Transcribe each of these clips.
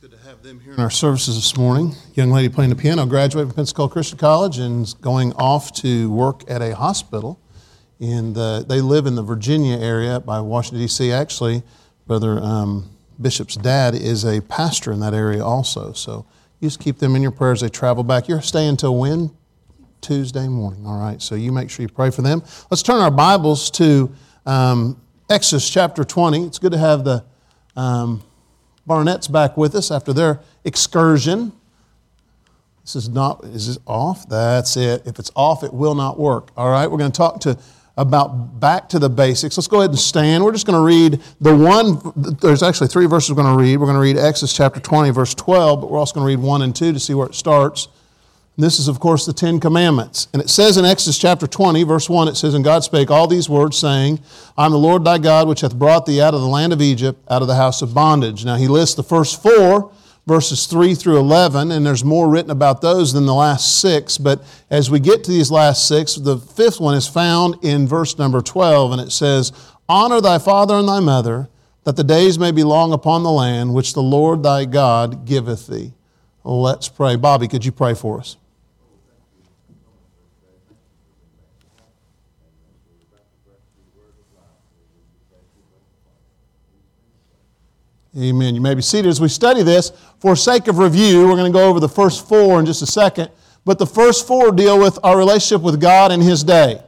good to have them here in our services this morning. Young lady playing the piano, graduated from Pensacola Christian College and is going off to work at a hospital. In the, they live in the Virginia area by Washington, D.C. Actually, Brother um, Bishop's dad is a pastor in that area also. So you just keep them in your prayers. They travel back. You're staying until when? Tuesday morning. All right. So you make sure you pray for them. Let's turn our Bibles to um, Exodus chapter 20. It's good to have the um, Barnett's back with us after their excursion. This is not, is this off? That's it. If it's off, it will not work. All right, we're going to talk to about back to the basics. Let's go ahead and stand. We're just going to read the one, there's actually three verses we're going to read. We're going to read Exodus chapter 20, verse 12, but we're also going to read 1 and 2 to see where it starts. This is, of course, the Ten Commandments. And it says in Exodus chapter 20, verse 1, it says, And God spake all these words, saying, I am the Lord thy God, which hath brought thee out of the land of Egypt, out of the house of bondage. Now he lists the first four, verses 3 through 11, and there's more written about those than the last six. But as we get to these last six, the fifth one is found in verse number 12, and it says, Honor thy father and thy mother, that the days may be long upon the land which the Lord thy God giveth thee. Let's pray. Bobby, could you pray for us? Amen. You may be seated as we study this. For sake of review, we're going to go over the first four in just a second. But the first four deal with our relationship with God and His day.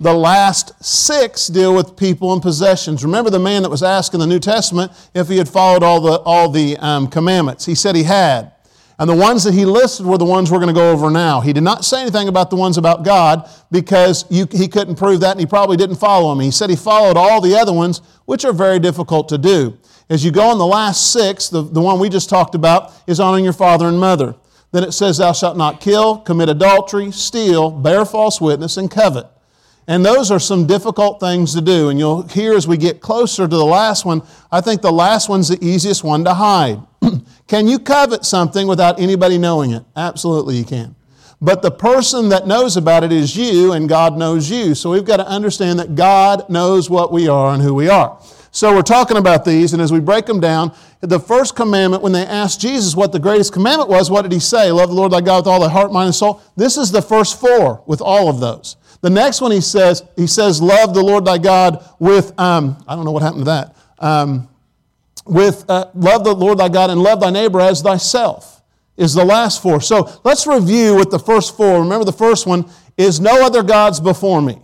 The last six deal with people and possessions. Remember the man that was asked in the New Testament if he had followed all the, all the um, commandments. He said he had. And the ones that he listed were the ones we're going to go over now. He did not say anything about the ones about God because you, he couldn't prove that and he probably didn't follow them. He said he followed all the other ones, which are very difficult to do. As you go on the last six, the, the one we just talked about is honoring your father and mother. Then it says, Thou shalt not kill, commit adultery, steal, bear false witness, and covet. And those are some difficult things to do. And you'll hear as we get closer to the last one, I think the last one's the easiest one to hide. can you covet something without anybody knowing it? Absolutely, you can. But the person that knows about it is you, and God knows you. So we've got to understand that God knows what we are and who we are. So we're talking about these, and as we break them down, the first commandment, when they asked Jesus what the greatest commandment was, what did he say? Love the Lord thy God with all thy heart, mind, and soul. This is the first four with all of those. The next one he says, he says, love the Lord thy God with, um, I don't know what happened to that, um, with uh, love the Lord thy God and love thy neighbor as thyself is the last four. So let's review with the first four. Remember the first one is no other gods before me.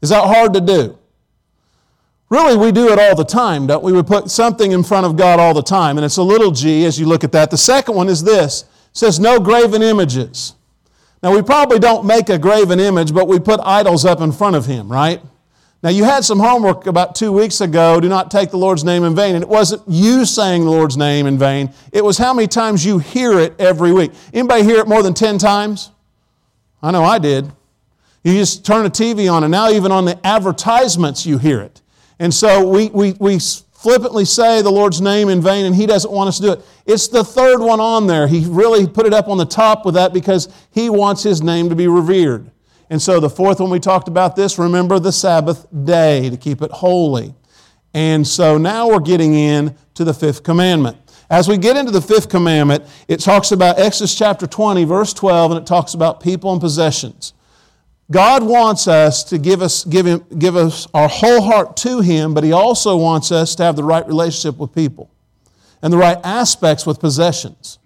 Is that hard to do? Really, we do it all the time, don't we? We put something in front of God all the time, and it's a little g as you look at that. The second one is this it says, No graven images. Now, we probably don't make a graven image, but we put idols up in front of Him, right? Now, you had some homework about two weeks ago do not take the Lord's name in vain. And it wasn't you saying the Lord's name in vain, it was how many times you hear it every week. Anybody hear it more than 10 times? I know I did. You just turn the TV on, and now even on the advertisements, you hear it. And so we, we, we flippantly say the Lord's name in vain, and He doesn't want us to do it. It's the third one on there. He really put it up on the top with that because He wants His name to be revered. And so the fourth one we talked about this, remember the Sabbath day to keep it holy. And so now we're getting in to the fifth commandment. As we get into the fifth commandment, it talks about Exodus chapter 20, verse 12, and it talks about people and possessions. God wants us to give us, give, him, give us our whole heart to Him, but He also wants us to have the right relationship with people and the right aspects with possessions.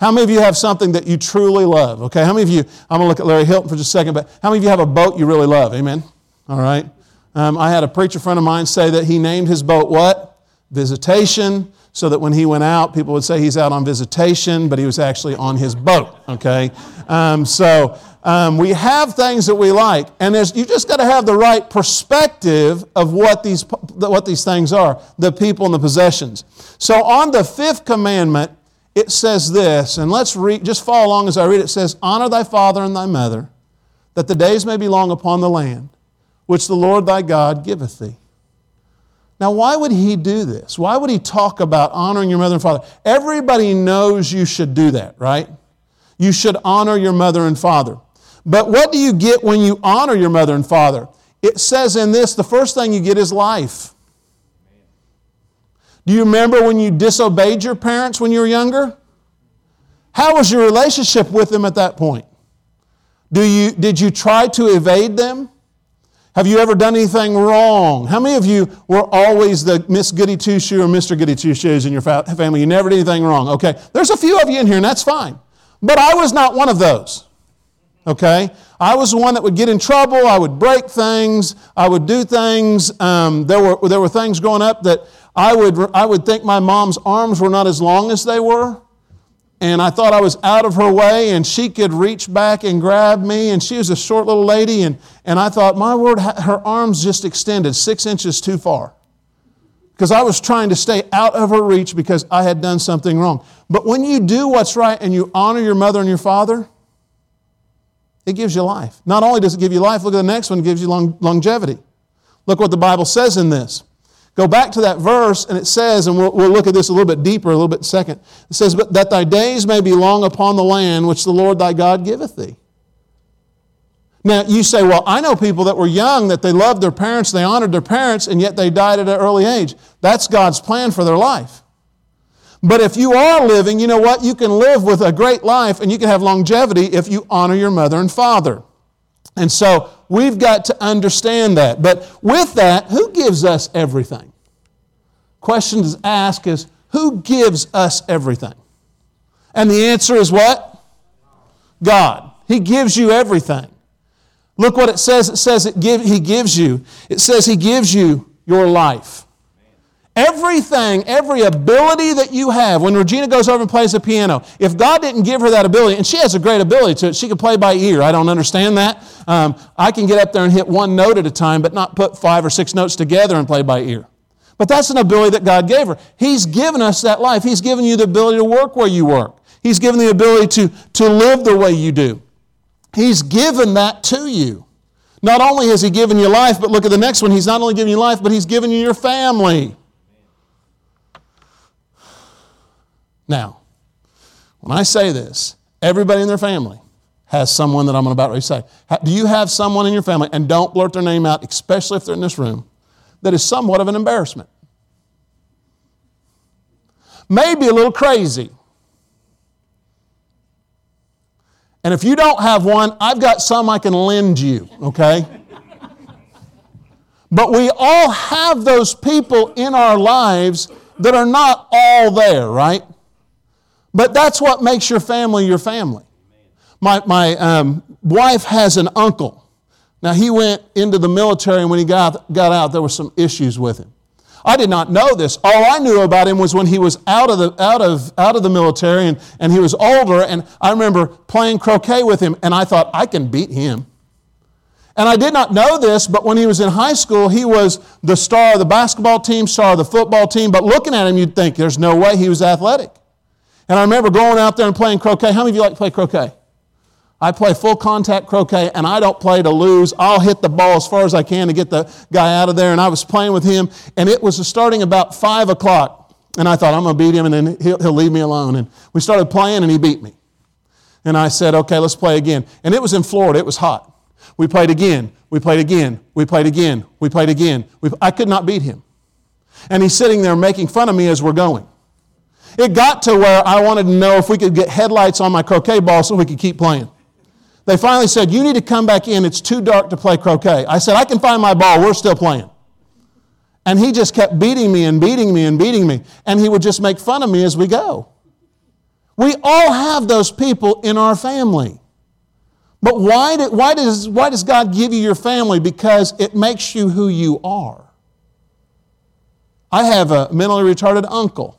How many of you have something that you truly love? Okay, how many of you, I'm to look at Larry Hilton for just a second, but how many of you have a boat you really love? Amen? All right. Um, I had a preacher friend of mine say that he named his boat what? Visitation, so that when he went out, people would say he's out on visitation, but he was actually on his boat, okay? Um, so, um, we have things that we like, and you just got to have the right perspective of what these, what these things are the people and the possessions. So, on the fifth commandment, it says this, and let's read, just follow along as I read it. It says, Honor thy father and thy mother, that the days may be long upon the land, which the Lord thy God giveth thee. Now, why would he do this? Why would he talk about honoring your mother and father? Everybody knows you should do that, right? You should honor your mother and father. But what do you get when you honor your mother and father? It says in this the first thing you get is life. Do you remember when you disobeyed your parents when you were younger? How was your relationship with them at that point? Do you, did you try to evade them? Have you ever done anything wrong? How many of you were always the Miss Goody Two Shoe or Mr. Goody Two Shoes in your family? You never did anything wrong. Okay, there's a few of you in here, and that's fine. But I was not one of those. Okay, I was the one that would get in trouble. I would break things. I would do things. Um, there were there were things growing up that I would I would think my mom's arms were not as long as they were and I thought I was out of her way, and she could reach back and grab me, and she was a short little lady, and, and I thought, my word, her arms just extended six inches too far. Because I was trying to stay out of her reach because I had done something wrong. But when you do what's right and you honor your mother and your father, it gives you life. Not only does it give you life, look at the next one, gives you long, longevity. Look what the Bible says in this. Go back to that verse, and it says, and we'll, we'll look at this a little bit deeper, a little bit second. It says, But that thy days may be long upon the land which the Lord thy God giveth thee. Now, you say, well, I know people that were young, that they loved their parents, they honored their parents, and yet they died at an early age. That's God's plan for their life. But if you are living, you know what? You can live with a great life and you can have longevity if you honor your mother and father. And so we've got to understand that. But with that, who gives us everything? Question is asked is who gives us everything? And the answer is what? God. He gives you everything. Look what it says. It says it give, He gives you. It says He gives you your life. Everything, every ability that you have, when Regina goes over and plays the piano, if God didn't give her that ability, and she has a great ability to it, she can play by ear. I don't understand that. Um, I can get up there and hit one note at a time, but not put five or six notes together and play by ear. But that's an ability that God gave her. He's given us that life. He's given you the ability to work where you work. He's given the ability to, to live the way you do. He's given that to you. Not only has He given you life, but look at the next one. He's not only given you life, but He's given you your family. Now, when I say this, everybody in their family has someone that I'm about to say. Do you have someone in your family, and don't blurt their name out, especially if they're in this room, that is somewhat of an embarrassment? Maybe a little crazy. And if you don't have one, I've got some I can lend you, okay? but we all have those people in our lives that are not all there, right? But that's what makes your family your family. My, my um, wife has an uncle. Now, he went into the military, and when he got, got out, there were some issues with him. I did not know this. All I knew about him was when he was out of the, out of, out of the military and, and he was older, and I remember playing croquet with him, and I thought, I can beat him. And I did not know this, but when he was in high school, he was the star of the basketball team, star of the football team. But looking at him, you'd think there's no way he was athletic. And I remember going out there and playing croquet. How many of you like to play croquet? I play full contact croquet and I don't play to lose. I'll hit the ball as far as I can to get the guy out of there. And I was playing with him and it was starting about five o'clock. And I thought, I'm going to beat him and then he'll, he'll leave me alone. And we started playing and he beat me. And I said, okay, let's play again. And it was in Florida, it was hot. We played again, we played again, we played again, we played again. We, I could not beat him. And he's sitting there making fun of me as we're going. It got to where I wanted to know if we could get headlights on my croquet ball so we could keep playing. They finally said, You need to come back in. It's too dark to play croquet. I said, I can find my ball. We're still playing. And he just kept beating me and beating me and beating me. And he would just make fun of me as we go. We all have those people in our family. But why, did, why, does, why does God give you your family? Because it makes you who you are. I have a mentally retarded uncle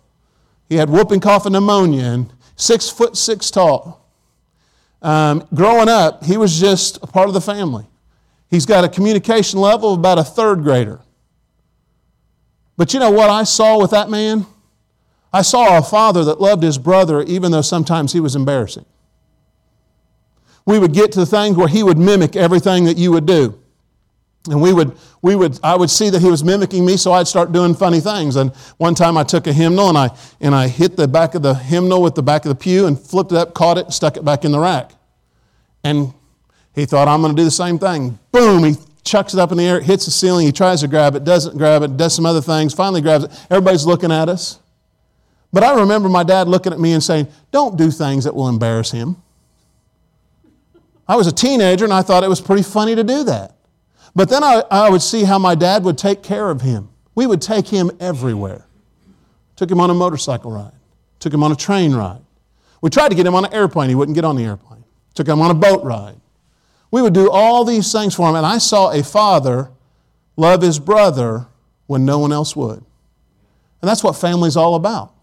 he had whooping cough and pneumonia and six foot six tall. Um, growing up, he was just a part of the family. He's got a communication level of about a third grader. But you know what I saw with that man? I saw a father that loved his brother even though sometimes he was embarrassing. We would get to the things where he would mimic everything that you would do. And we would, we would, I would see that he was mimicking me, so I'd start doing funny things. And one time I took a hymnal and I, and I hit the back of the hymnal with the back of the pew and flipped it up, caught it, and stuck it back in the rack. And he thought, I'm going to do the same thing. Boom, he chucks it up in the air, it hits the ceiling, he tries to grab it, doesn't grab it, does some other things, finally grabs it. Everybody's looking at us. But I remember my dad looking at me and saying, Don't do things that will embarrass him. I was a teenager and I thought it was pretty funny to do that. But then I, I would see how my dad would take care of him. We would take him everywhere. Took him on a motorcycle ride, took him on a train ride. We tried to get him on an airplane, he wouldn't get on the airplane. Took him on a boat ride. We would do all these things for him, and I saw a father love his brother when no one else would. And that's what family's all about.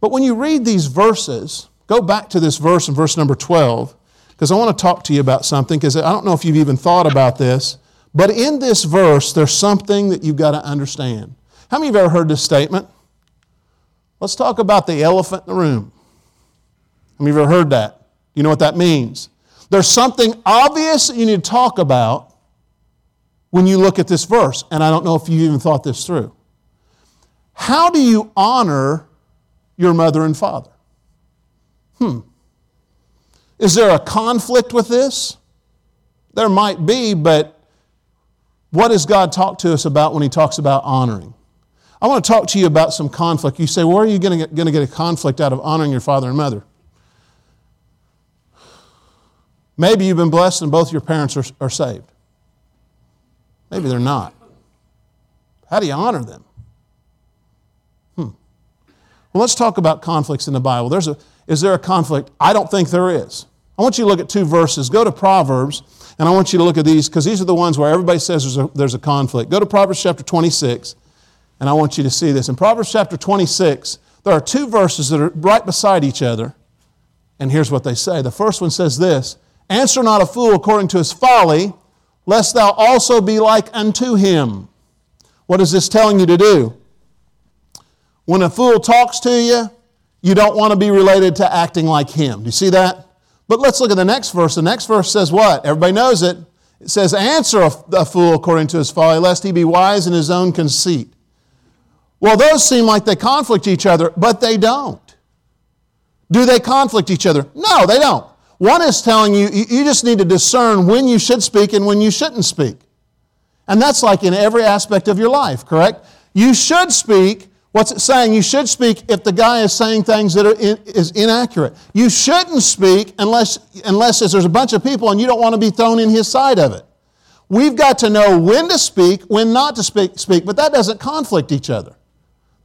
But when you read these verses, go back to this verse in verse number 12, because I want to talk to you about something, because I don't know if you've even thought about this, but in this verse, there's something that you've got to understand. How many of you have ever heard this statement? Let's talk about the elephant in the room. How many of you ever heard that? You know what that means? There's something obvious that you need to talk about when you look at this verse, and I don't know if you even thought this through. How do you honor your mother and father? Hmm. Is there a conflict with this? There might be, but what does God talk to us about when He talks about honoring? I want to talk to you about some conflict. You say, where are you going to, get, going to get a conflict out of honoring your father and mother? Maybe you've been blessed and both your parents are, are saved. Maybe they're not. How do you honor them? Hmm. Well, let's talk about conflicts in the Bible. There's a, is there a conflict? I don't think there is. I want you to look at two verses. Go to Proverbs, and I want you to look at these because these are the ones where everybody says there's a, there's a conflict. Go to Proverbs chapter 26, and I want you to see this. In Proverbs chapter 26, there are two verses that are right beside each other, and here's what they say. The first one says this Answer not a fool according to his folly, lest thou also be like unto him. What is this telling you to do? When a fool talks to you, you don't want to be related to acting like him. Do you see that? But let's look at the next verse. The next verse says what? Everybody knows it. It says, Answer a, fool according to his folly, lest he be wise in his own conceit. Well, those seem like they conflict each other, but they don't. Do they conflict each other? No, they don't. One is telling you, you just need to discern when you should speak and when you shouldn't speak. And that's like in every aspect of your life, correct? You should speak What's it saying? You should speak if the guy is saying things that are in, is inaccurate. You shouldn't speak unless, unless there's a bunch of people and you don't want to be thrown in his side of it. We've got to know when to speak, when not to speak, speak, but that doesn't conflict each other.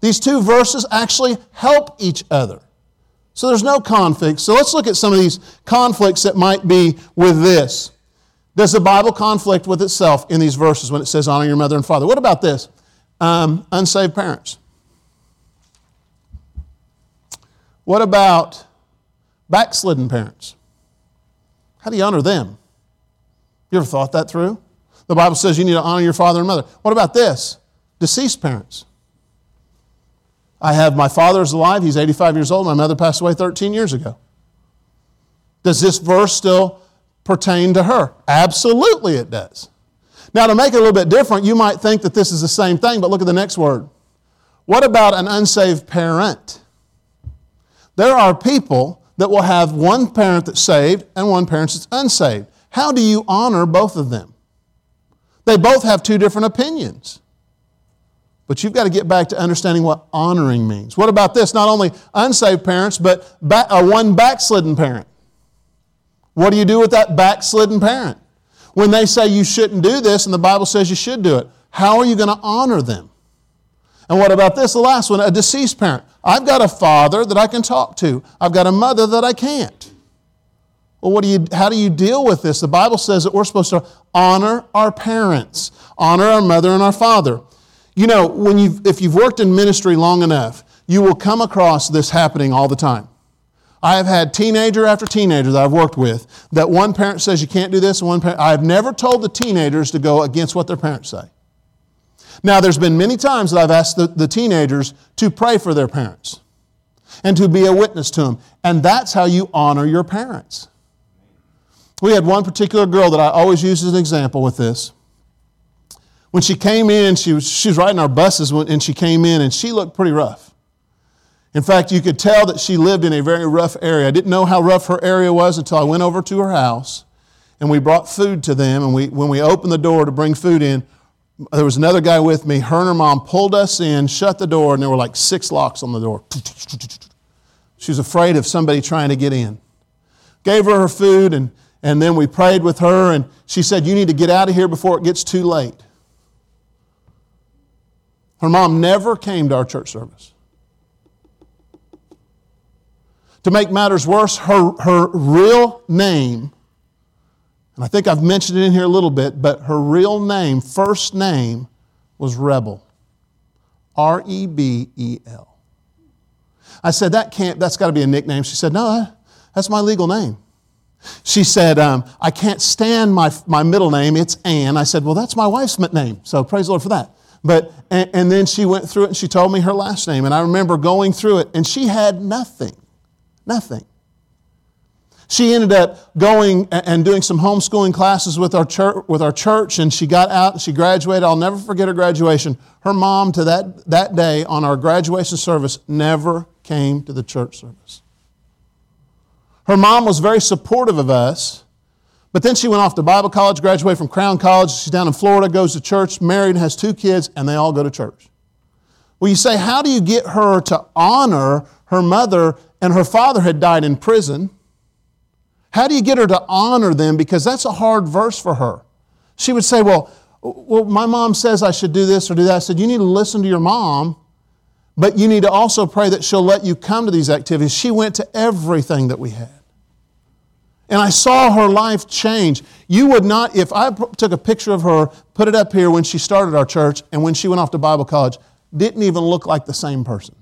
These two verses actually help each other. So there's no conflict. So let's look at some of these conflicts that might be with this. Does the Bible conflict with itself in these verses when it says honor your mother and father? What about this? Um, unsaved parents. What about backslidden parents? How do you honor them? You ever thought that through? The Bible says you need to honor your father and mother. What about this? Deceased parents. I have my father is alive, he's 85 years old, my mother passed away 13 years ago. Does this verse still pertain to her? Absolutely it does. Now, to make it a little bit different, you might think that this is the same thing, but look at the next word. What about an unsaved parent? There are people that will have one parent that's saved and one parent that's unsaved. How do you honor both of them? They both have two different opinions. But you've got to get back to understanding what honoring means. What about this? Not only unsaved parents, but back, uh, one backslidden parent. What do you do with that backslidden parent? When they say you shouldn't do this and the Bible says you should do it, how are you going to honor them? And what about this? The last one, a deceased parent. I've got a father that I can talk to. I've got a mother that I can't. Well, what do you, how do you deal with this? The Bible says that we're supposed to honor our parents, honor our mother and our father. You know, when you've, if you've worked in ministry long enough, you will come across this happening all the time. I have had teenager after teenager that I've worked with that one parent says you can't do this, and one parent, I've never told the teenagers to go against what their parents say. Now, there's been many times that I've asked the, the teenagers to pray for their parents and to be a witness to them. And that's how you honor your parents. We had one particular girl that I always use as an example with this. When she came in, she was, she was riding our buses when, and she came in and she looked pretty rough. In fact, you could tell that she lived in a very rough area. I didn't know how rough her area was until I went over to her house and we brought food to them. And we, when we opened the door to bring food in, there was another guy with me. Her and her mom pulled us in, shut the door, and there were like six locks on the door. She was afraid of somebody trying to get in. Gave her her food, and, and then we prayed with her, and she said, You need to get out of here before it gets too late. Her mom never came to our church service. To make matters worse, her, her real name, and I think I've mentioned it in here a little bit, but her real name, first name, was Rebel. R E B E L. I said, that can't, that's got to be a nickname. She said, no, that's my legal name. She said, um, I can't stand my, my middle name, it's Ann. I said, well, that's my wife's name, so praise the Lord for that. But, and, and then she went through it and she told me her last name. And I remember going through it, and she had nothing. Nothing. She ended up going and doing some homeschooling classes with our church, with our church and she got out and she graduated. I'll never forget her graduation. Her mom, to that, that day on our graduation service, never came to the church service. Her mom was very supportive of us, but then she went off to Bible college, graduated from Crown College. She's down in Florida, goes to church, married, has two kids, and they all go to church. Well, you say, how do you get her to honor her mother and her father had died in prison? How do you get her to honor them? Because that's a hard verse for her. She would say, Well, well, my mom says I should do this or do that. I said, You need to listen to your mom, but you need to also pray that she'll let you come to these activities. She went to everything that we had. And I saw her life change. You would not, if I took a picture of her, put it up here when she started our church and when she went off to Bible college, didn't even look like the same person.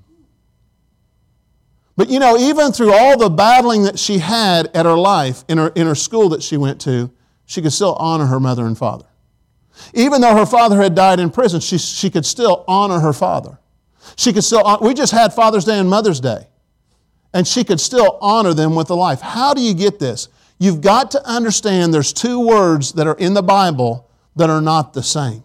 But you know, even through all the battling that she had at her life, in her, in her school that she went to, she could still honor her mother and father. Even though her father had died in prison, she, she could still honor her father. She could still, we just had Father's Day and Mother's Day, and she could still honor them with a life. How do you get this? You've got to understand there's two words that are in the Bible that are not the same.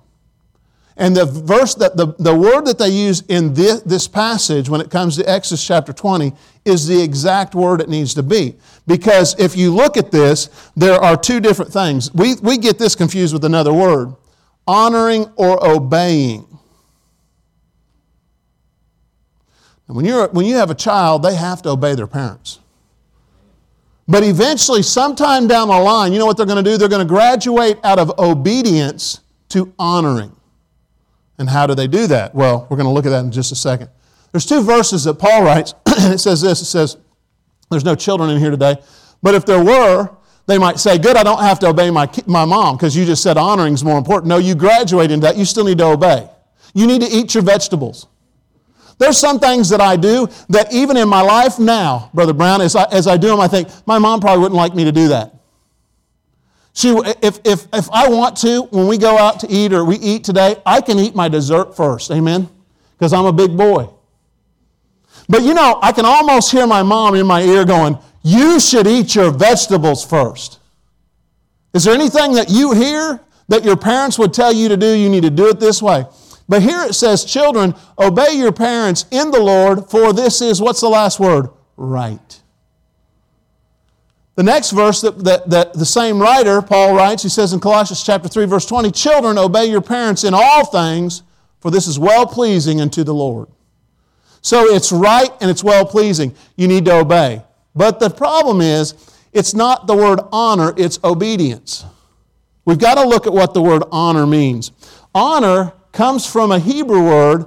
And the verse that the, the word that they use in this, this passage when it comes to Exodus chapter 20 is the exact word it needs to be. Because if you look at this, there are two different things. We, we get this confused with another word honoring or obeying. And when, you're, when you have a child, they have to obey their parents. But eventually, sometime down the line, you know what they're going to do? They're going to graduate out of obedience to honoring. And how do they do that? Well, we're going to look at that in just a second. There's two verses that Paul writes, and it says this it says, There's no children in here today, but if there were, they might say, Good, I don't have to obey my, my mom because you just said honoring is more important. No, you graduate into that. You still need to obey. You need to eat your vegetables. There's some things that I do that even in my life now, Brother Brown, as I, as I do them, I think, my mom probably wouldn't like me to do that. She, if, if, if I want to, when we go out to eat or we eat today, I can eat my dessert first. Amen? Because I'm a big boy. But you know, I can almost hear my mom in my ear going, You should eat your vegetables first. Is there anything that you hear that your parents would tell you to do? You need to do it this way. But here it says, Children, obey your parents in the Lord, for this is, what's the last word? Right. The next verse that, that, that, the same writer, Paul writes, he says in Colossians chapter 3, verse 20, Children, obey your parents in all things, for this is well pleasing unto the Lord. So it's right and it's well pleasing. You need to obey. But the problem is, it's not the word honor, it's obedience. We've got to look at what the word honor means. Honor comes from a Hebrew word,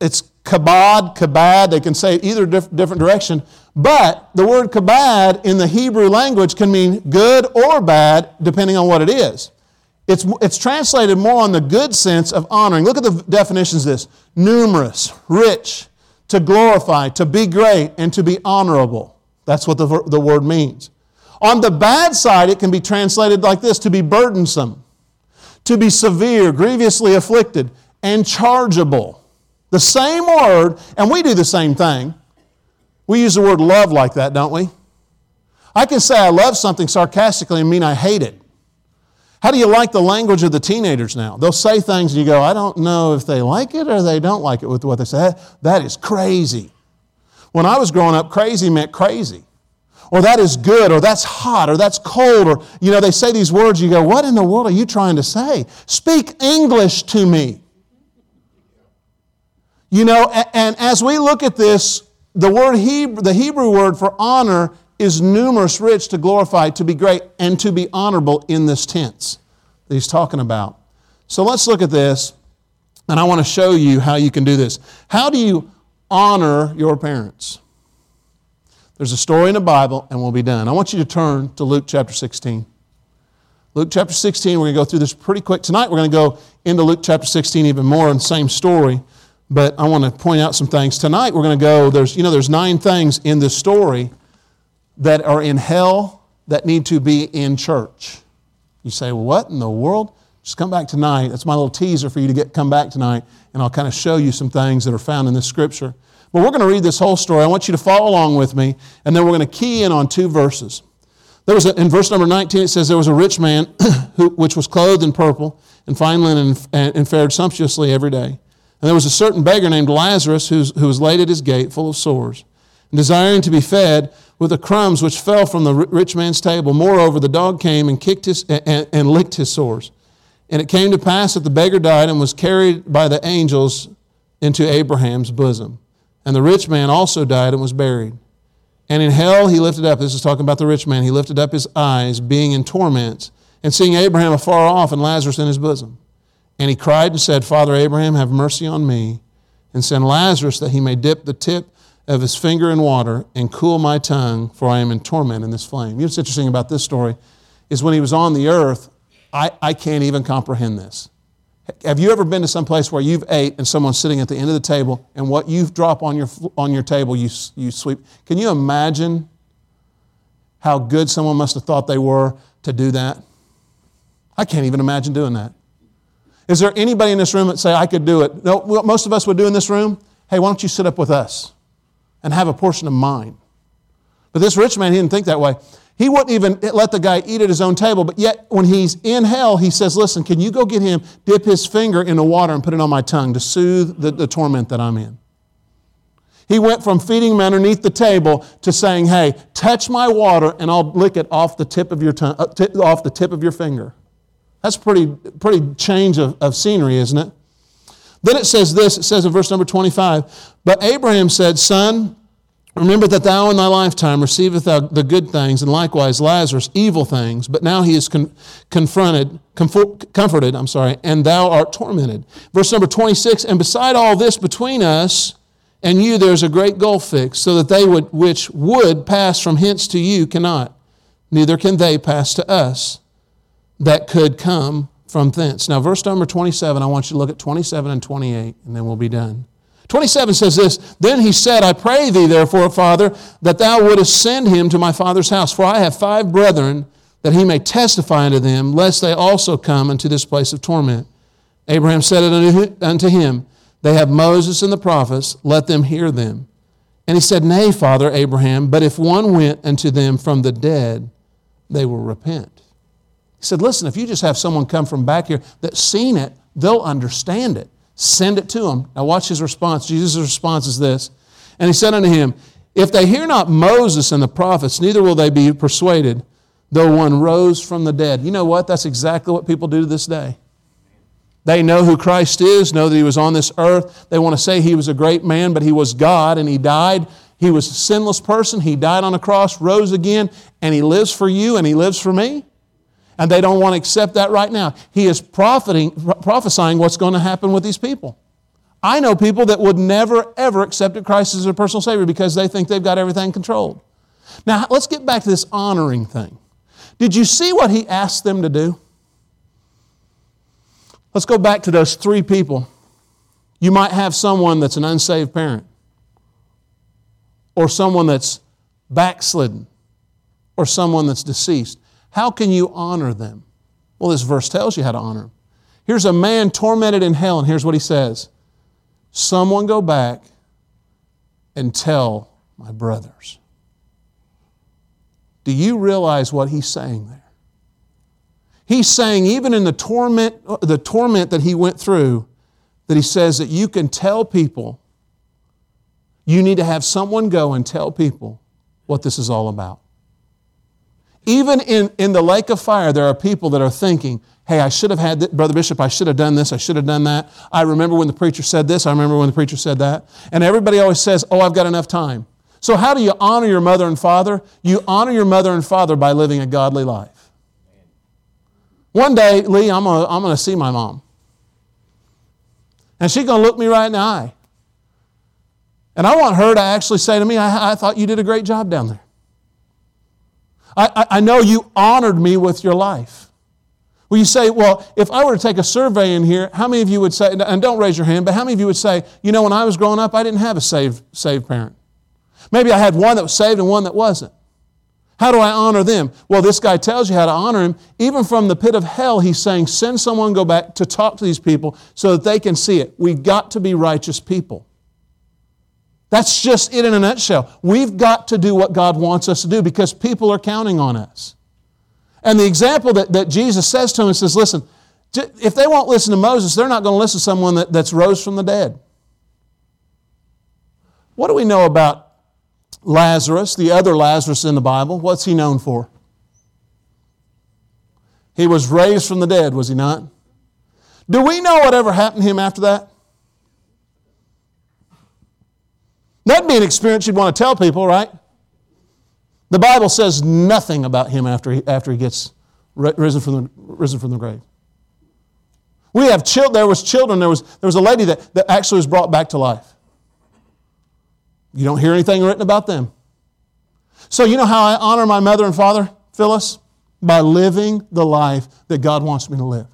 it's kabod, kabad, they can say either diff- different direction, but the word kabad in the Hebrew language can mean good or bad, depending on what it is. It's, it's translated more on the good sense of honoring. Look at the definitions of this numerous, rich, to glorify, to be great, and to be honorable. That's what the, the word means. On the bad side, it can be translated like this to be burdensome, to be severe, grievously afflicted, and chargeable. The same word, and we do the same thing. We use the word love like that, don't we? I can say I love something sarcastically and mean I hate it. How do you like the language of the teenagers now? They'll say things and you go, I don't know if they like it or they don't like it with what they say. That is crazy. When I was growing up, crazy meant crazy. or that is good, or that's hot, or that's cold, or, you know, they say these words, you go, what in the world are you trying to say? Speak English to me. You know, and as we look at this, the word Hebrew, the Hebrew word for honor is numerous, rich, to glorify, to be great, and to be honorable in this tense that he's talking about. So let's look at this, and I want to show you how you can do this. How do you honor your parents? There's a story in the Bible, and we'll be done. I want you to turn to Luke chapter 16. Luke chapter 16, we're going to go through this pretty quick. Tonight, we're going to go into Luke chapter 16 even more the same story, but I want to point out some things. Tonight, we're going to go, there's, you know, there's nine things in this story that are in hell that need to be in church. You say, well, what in the world? Just come back tonight. That's my little teaser for you to get come back tonight, and I'll kind of show you some things that are found in this scripture. But we're going to read this whole story. I want you to follow along with me, and then we're going to key in on two verses. There was a, in verse number 19, it says, There was a rich man who, which was clothed in purple and fine linen and, and fared sumptuously every day. And there was a certain beggar named Lazarus who was laid at his gate full of sores, and desiring to be fed with the crumbs which fell from the rich man's table. Moreover, the dog came and kicked his and, and licked his sores. And it came to pass that the beggar died and was carried by the angels into Abraham's bosom. And the rich man also died and was buried. And in hell he lifted up, this is talking about the rich man, he lifted up his eyes, being in torments, and seeing Abraham afar off and Lazarus in his bosom. And he cried and said, Father Abraham, have mercy on me, and send Lazarus that he may dip the tip of his finger in water and cool my tongue, for I am in torment in this flame. You know what's interesting about this story is when he was on the earth, I, I can't even comprehend this. Have you ever been to some place where you've ate and someone's sitting at the end of the table and what you drop on your, on your table, you, you sweep? Can you imagine how good someone must have thought they were to do that? I can't even imagine doing that. Is there anybody in this room that say, I could do it? No, what most of us would do in this room, hey, why don't you sit up with us and have a portion of mine? But this rich man, he didn't think that way. He wouldn't even let the guy eat at his own table, but yet when he's in hell, he says, Listen, can you go get him, dip his finger in the water and put it on my tongue to soothe the, the torment that I'm in? He went from feeding him underneath the table to saying, Hey, touch my water and I'll lick it off the tip of your, tongue, uh, off the tip of your finger. That's pretty, pretty change of, of scenery, isn't it? Then it says this it says in verse number 25, But Abraham said, Son, Remember that thou in thy lifetime receivest thou the good things, and likewise Lazarus evil things. But now he is con- confronted, comfort, comforted, I'm sorry, and thou art tormented. Verse number 26, and beside all this between us and you there's a great gulf fixed, so that they would, which would pass from hence to you cannot, neither can they pass to us that could come from thence. Now, verse number 27, I want you to look at 27 and 28, and then we'll be done. 27 says this Then he said, I pray thee, therefore, Father, that thou wouldest send him to my father's house, for I have five brethren, that he may testify unto them, lest they also come unto this place of torment. Abraham said unto him, They have Moses and the prophets, let them hear them. And he said, Nay, Father Abraham, but if one went unto them from the dead, they will repent. He said, Listen, if you just have someone come from back here that's seen it, they'll understand it. Send it to them. Now, watch his response. Jesus' response is this. And he said unto him, If they hear not Moses and the prophets, neither will they be persuaded, though one rose from the dead. You know what? That's exactly what people do to this day. They know who Christ is, know that he was on this earth. They want to say he was a great man, but he was God and he died. He was a sinless person. He died on a cross, rose again, and he lives for you and he lives for me and they don't want to accept that right now. He is profiting, prophesying what's going to happen with these people. I know people that would never, ever accept Christ as their personal Savior because they think they've got everything controlled. Now, let's get back to this honoring thing. Did you see what he asked them to do? Let's go back to those three people. You might have someone that's an unsaved parent, or someone that's backslidden, or someone that's deceased. How can you honor them? Well, this verse tells you how to honor them. Here's a man tormented in hell, and here's what he says Someone go back and tell my brothers. Do you realize what he's saying there? He's saying, even in the torment, the torment that he went through, that he says that you can tell people, you need to have someone go and tell people what this is all about. Even in, in the lake of fire, there are people that are thinking, hey, I should have had, this. Brother Bishop, I should have done this, I should have done that. I remember when the preacher said this, I remember when the preacher said that. And everybody always says, oh, I've got enough time. So, how do you honor your mother and father? You honor your mother and father by living a godly life. One day, Lee, I'm going to I'm to see my mom. And she's going to look me right in the eye. And I want her to actually say to me, I, I thought you did a great job down there. I, I, I know you honored me with your life. Well, you say, well, if I were to take a survey in here, how many of you would say, and don't raise your hand, but how many of you would say, you know, when I was growing up, I didn't have a saved, saved parent? Maybe I had one that was saved and one that wasn't. How do I honor them? Well, this guy tells you how to honor him. Even from the pit of hell, he's saying, send someone go back to talk to these people so that they can see it. We've got to be righteous people. That's just it in a nutshell. We've got to do what God wants us to do because people are counting on us. And the example that, that Jesus says to him says, listen, if they won't listen to Moses, they're not going to listen to someone that, that's rose from the dead. What do we know about Lazarus, the other Lazarus in the Bible? What's he known for? He was raised from the dead, was he not? Do we know whatever happened to him after that? That'd be an experience you'd want to tell people, right? The Bible says nothing about him after he, after he gets risen from, the, risen from the grave. We have children, there was children, there was, there was a lady that, that actually was brought back to life. You don't hear anything written about them. So you know how I honor my mother and father, Phyllis? By living the life that God wants me to live.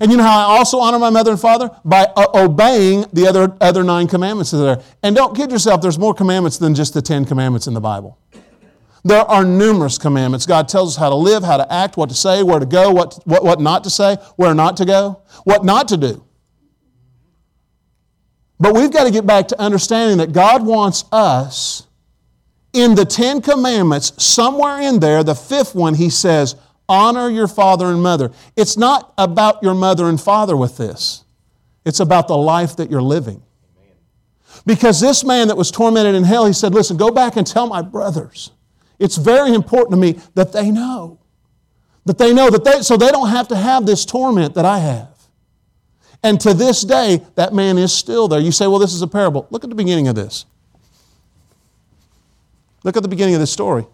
And you know how I also honor my mother and father? By uh, obeying the other, other nine commandments that are there. And don't kid yourself, there's more commandments than just the Ten Commandments in the Bible. There are numerous commandments. God tells us how to live, how to act, what to say, where to go, what, what, what not to say, where not to go, what not to do. But we've got to get back to understanding that God wants us in the Ten Commandments, somewhere in there, the fifth one, He says, Honor your father and mother. It's not about your mother and father with this, it's about the life that you're living. Because this man that was tormented in hell, he said, Listen, go back and tell my brothers. It's very important to me that they know. That they know that they, so they don't have to have this torment that I have. And to this day, that man is still there. You say, well, this is a parable. Look at the beginning of this. Look at the beginning of this story.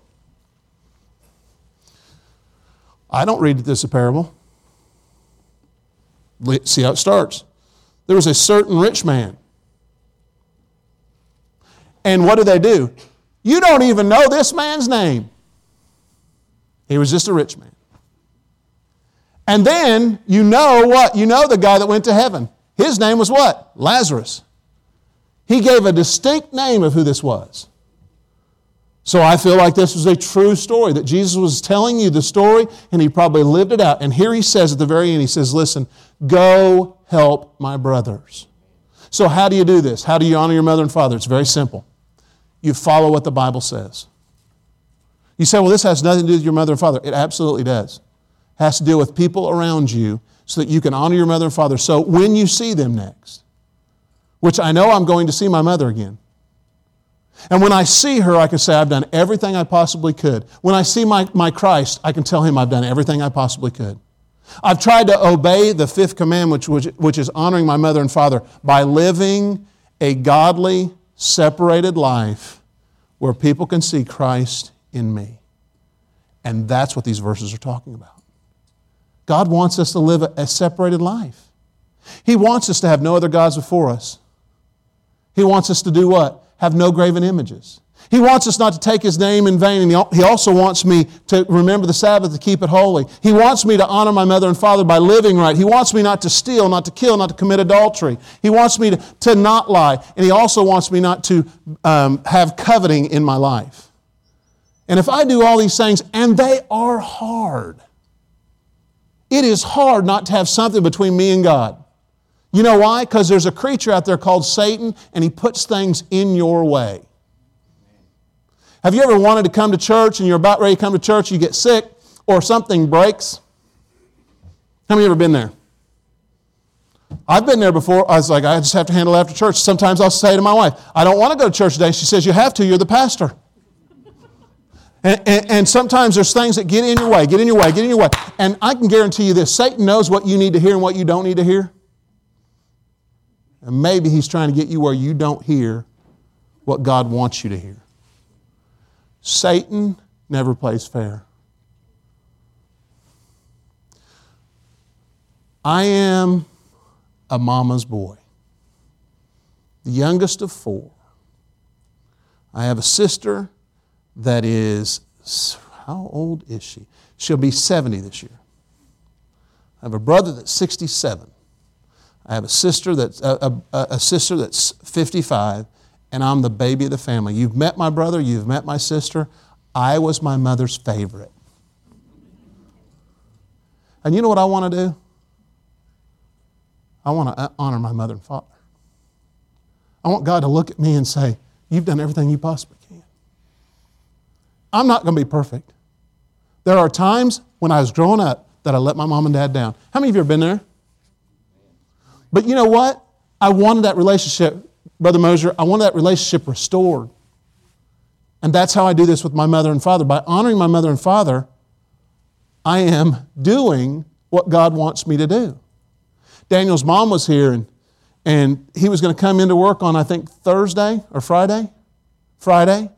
I don't read this as a parable. See how it starts. There was a certain rich man. And what do they do? You don't even know this man's name. He was just a rich man. And then you know what? You know the guy that went to heaven. His name was what? Lazarus. He gave a distinct name of who this was. So I feel like this was a true story, that Jesus was telling you the story and he probably lived it out. And here he says at the very end, he says, Listen, go help my brothers. So, how do you do this? How do you honor your mother and father? It's very simple. You follow what the Bible says. You say, Well, this has nothing to do with your mother and father. It absolutely does. It has to deal with people around you so that you can honor your mother and father. So, when you see them next, which I know I'm going to see my mother again. And when I see her, I can say, I've done everything I possibly could. When I see my, my Christ, I can tell him I've done everything I possibly could. I've tried to obey the fifth commandment, which, which which is honoring my mother and father, by living a godly, separated life where people can see Christ in me. And that's what these verses are talking about. God wants us to live a, a separated life. He wants us to have no other gods before us. He wants us to do what? Have no graven images. He wants us not to take His name in vain, and He also wants me to remember the Sabbath, to keep it holy. He wants me to honor my mother and father by living right. He wants me not to steal, not to kill, not to commit adultery. He wants me to, to not lie, and He also wants me not to um, have coveting in my life. And if I do all these things, and they are hard, it is hard not to have something between me and God. You know why? Because there's a creature out there called Satan, and he puts things in your way. Have you ever wanted to come to church and you're about ready to come to church, you get sick, or something breaks? How many ever been there? I've been there before. I was like, I just have to handle after church. Sometimes I'll say to my wife, I don't want to go to church today. She says, You have to, you're the pastor. And, and, and, sometimes there's things that get in your way, get in your way, get in your way. And I can guarantee you this Satan knows what you need to hear and what you don't need to hear. And maybe he's trying to get you where you don't hear what God wants you to hear. Satan never plays fair. I am a mama's boy, the youngest of four. I have a sister that is, how old is she? She'll be 70 this year. I have a brother that's 67. I have a sister that's a, a, a, sister that's 55, and I'm the baby of the family. You've met my brother, you've met my sister. I was my mother's favorite. And you know what I want to do? I want to uh, honor my mother and father. I want God to look at me and say, You've done everything you possibly can. I'm not going to be perfect. There are times when I was growing up that I let my mom and dad down. How many of you have been there? But you know what? I wanted that relationship, Brother Moser, I wanted that relationship restored. And that's how I do this with my mother and father. By honoring my mother and father, I am doing what God wants me to do. Daniel's mom was here, and, and he was going to come into work on, I think, Thursday or Friday. Friday.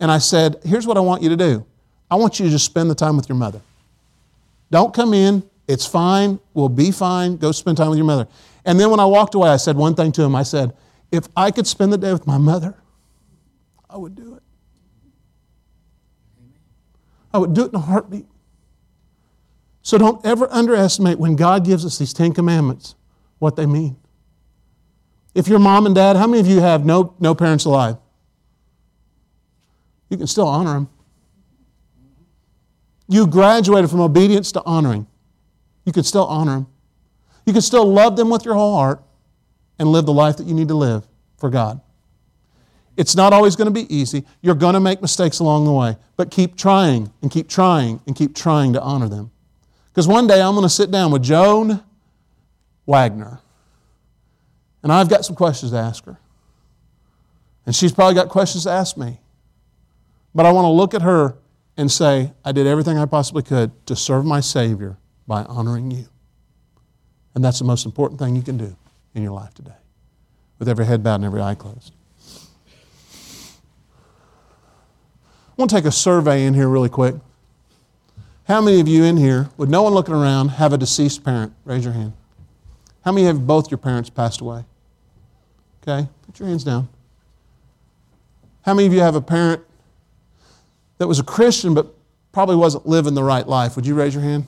And I said, Here's what I want you to do I want you to just spend the time with your mother. Don't come in. It's fine. We'll be fine. Go spend time with your mother. And then when I walked away, I said one thing to him. I said, If I could spend the day with my mother, I would do it. I would do it in a heartbeat. So don't ever underestimate when God gives us these Ten Commandments what they mean. If your mom and dad, how many of you have no, no parents alive? You can still honor them. You graduated from obedience to honoring. You can still honor them. You can still love them with your whole heart and live the life that you need to live for God. It's not always going to be easy. You're going to make mistakes along the way, but keep trying and keep trying and keep trying to honor them. Because one day I'm going to sit down with Joan Wagner. And I've got some questions to ask her. And she's probably got questions to ask me. But I want to look at her and say, I did everything I possibly could to serve my Savior by honoring you. And that's the most important thing you can do in your life today, with every head bowed and every eye closed. I want to take a survey in here really quick. How many of you in here, with no one looking around, have a deceased parent? Raise your hand. How many have both your parents passed away? Okay, put your hands down. How many of you have a parent that was a Christian but probably wasn't living the right life? Would you raise your hand?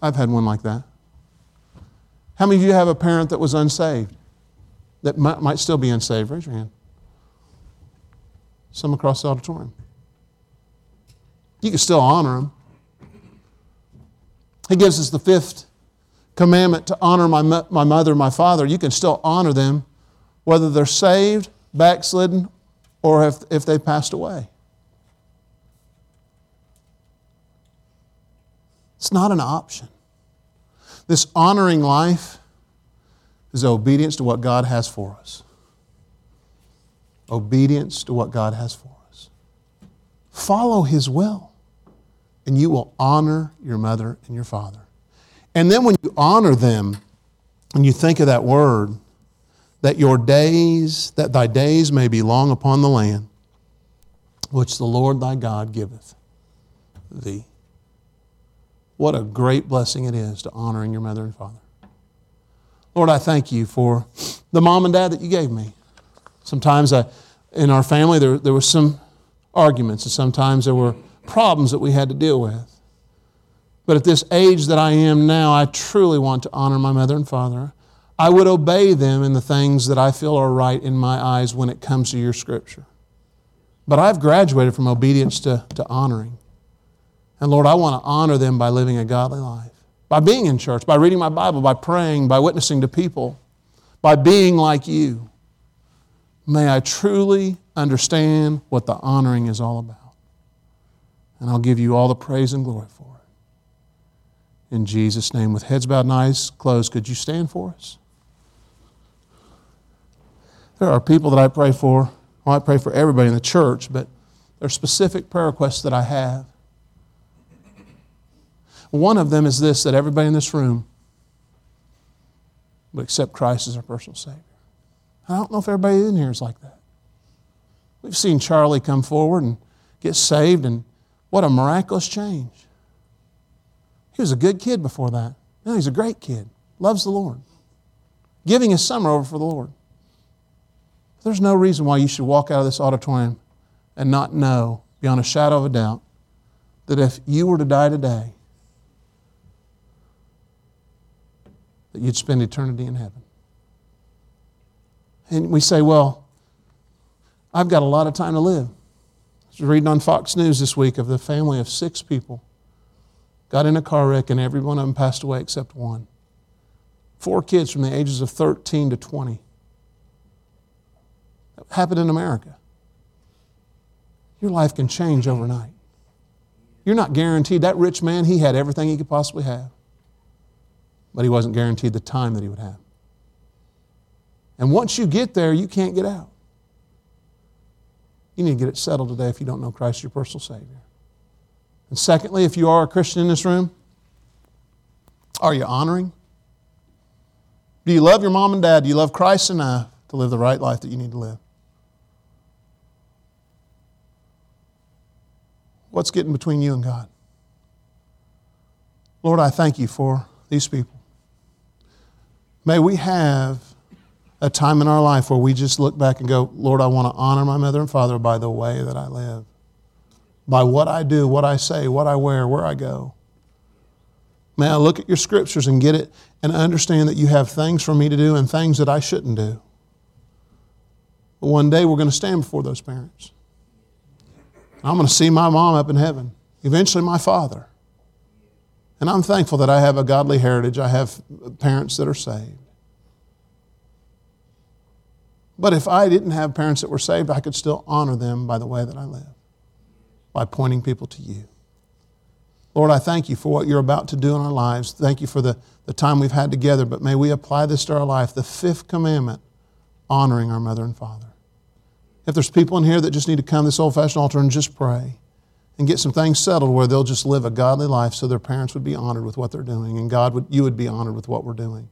I've had one like that. How many of you have a parent that was unsaved, that might, might still be unsaved? Raise your hand. Some across the auditorium. You can still honor them. He gives us the fifth commandment to honor my, my mother my father, you can still honor them whether they're saved, backslidden, or if, if they passed away. It's not an option. This honoring life is obedience to what God has for us. Obedience to what God has for us. Follow His will, and you will honor your mother and your father. And then when you honor them, and you think of that word, that your days, that thy days may be long upon the land, which the Lord thy God giveth thee. What a great blessing it is to honoring your mother and father. Lord, I thank you for the mom and dad that you gave me. Sometimes I, in our family there, there were some arguments, and sometimes there were problems that we had to deal with. But at this age that I am now, I truly want to honor my mother and father. I would obey them in the things that I feel are right in my eyes when it comes to your scripture. But I've graduated from obedience to, to honoring. And Lord, I want to honor them by living a godly life, by being in church, by reading my Bible, by praying, by witnessing to people, by being like you. May I truly understand what the honoring is all about. And I'll give you all the praise and glory for it. In Jesus' name, with heads bowed and eyes closed, could you stand for us? There are people that I pray for. Well, I pray for everybody in the church, but There are specific prayer requests that I have. One of them is this that everybody in this room would accept Christ as their personal Savior. I don't know if everybody in here is like that. We've seen Charlie come forward and get saved, and what a miraculous change. He was a good kid before that. Now he's a great kid, loves the Lord, giving his summer over for the Lord. There's no reason why you should walk out of this auditorium and not know, beyond a shadow of a doubt, that if you were to die today, that you'd spend eternity in heaven. And we say, well, I've got a lot of time to live. I was reading on Fox News this week of the family of six people got in a car wreck and every one of them passed away except one. Four kids from the ages of 13 to 20. That happened in America. Your life can change overnight. You're not guaranteed. That rich man, he had everything he could possibly have, but he wasn't guaranteed the time that he would have. And once you get there, you can't get out. You need to get it settled today if you don't know Christ your personal Savior. And secondly, if you are a Christian in this room, are you honoring? Do you love your mom and dad? Do you love Christ enough to live the right life that you need to live? What's getting between you and God? Lord, I thank you for these people. May we have a time in our life where we just look back and go, Lord, I want to honor my mother and father by the way that I live, by what I do, what I say, what I wear, where I go. May I look at your scriptures and get it and understand that you have things for me to do and things that I shouldn't do. But one day we're going to stand before those parents. I'm going to see my mom up in heaven, eventually my father. And I'm thankful that I have a godly heritage. I have parents that are saved. But if I didn't have parents that were saved, I could still honor them by the way that I live, by pointing people to you. Lord, I thank you for what you're about to do in our lives. Thank you for the, the time we've had together, but may we apply this to our life. The fifth commandment honoring our mother and father. If there's people in here that just need to come to this old fashioned altar and just pray and get some things settled where they'll just live a godly life so their parents would be honored with what they're doing and God would, you would be honored with what we're doing.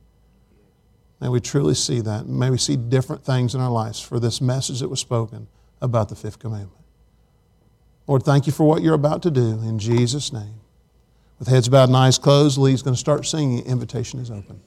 May we truly see that. May we see different things in our lives for this message that was spoken about the fifth commandment. Lord, thank you for what you're about to do in Jesus' name. With heads bowed and eyes closed, Lee's going to start singing. Invitation is open.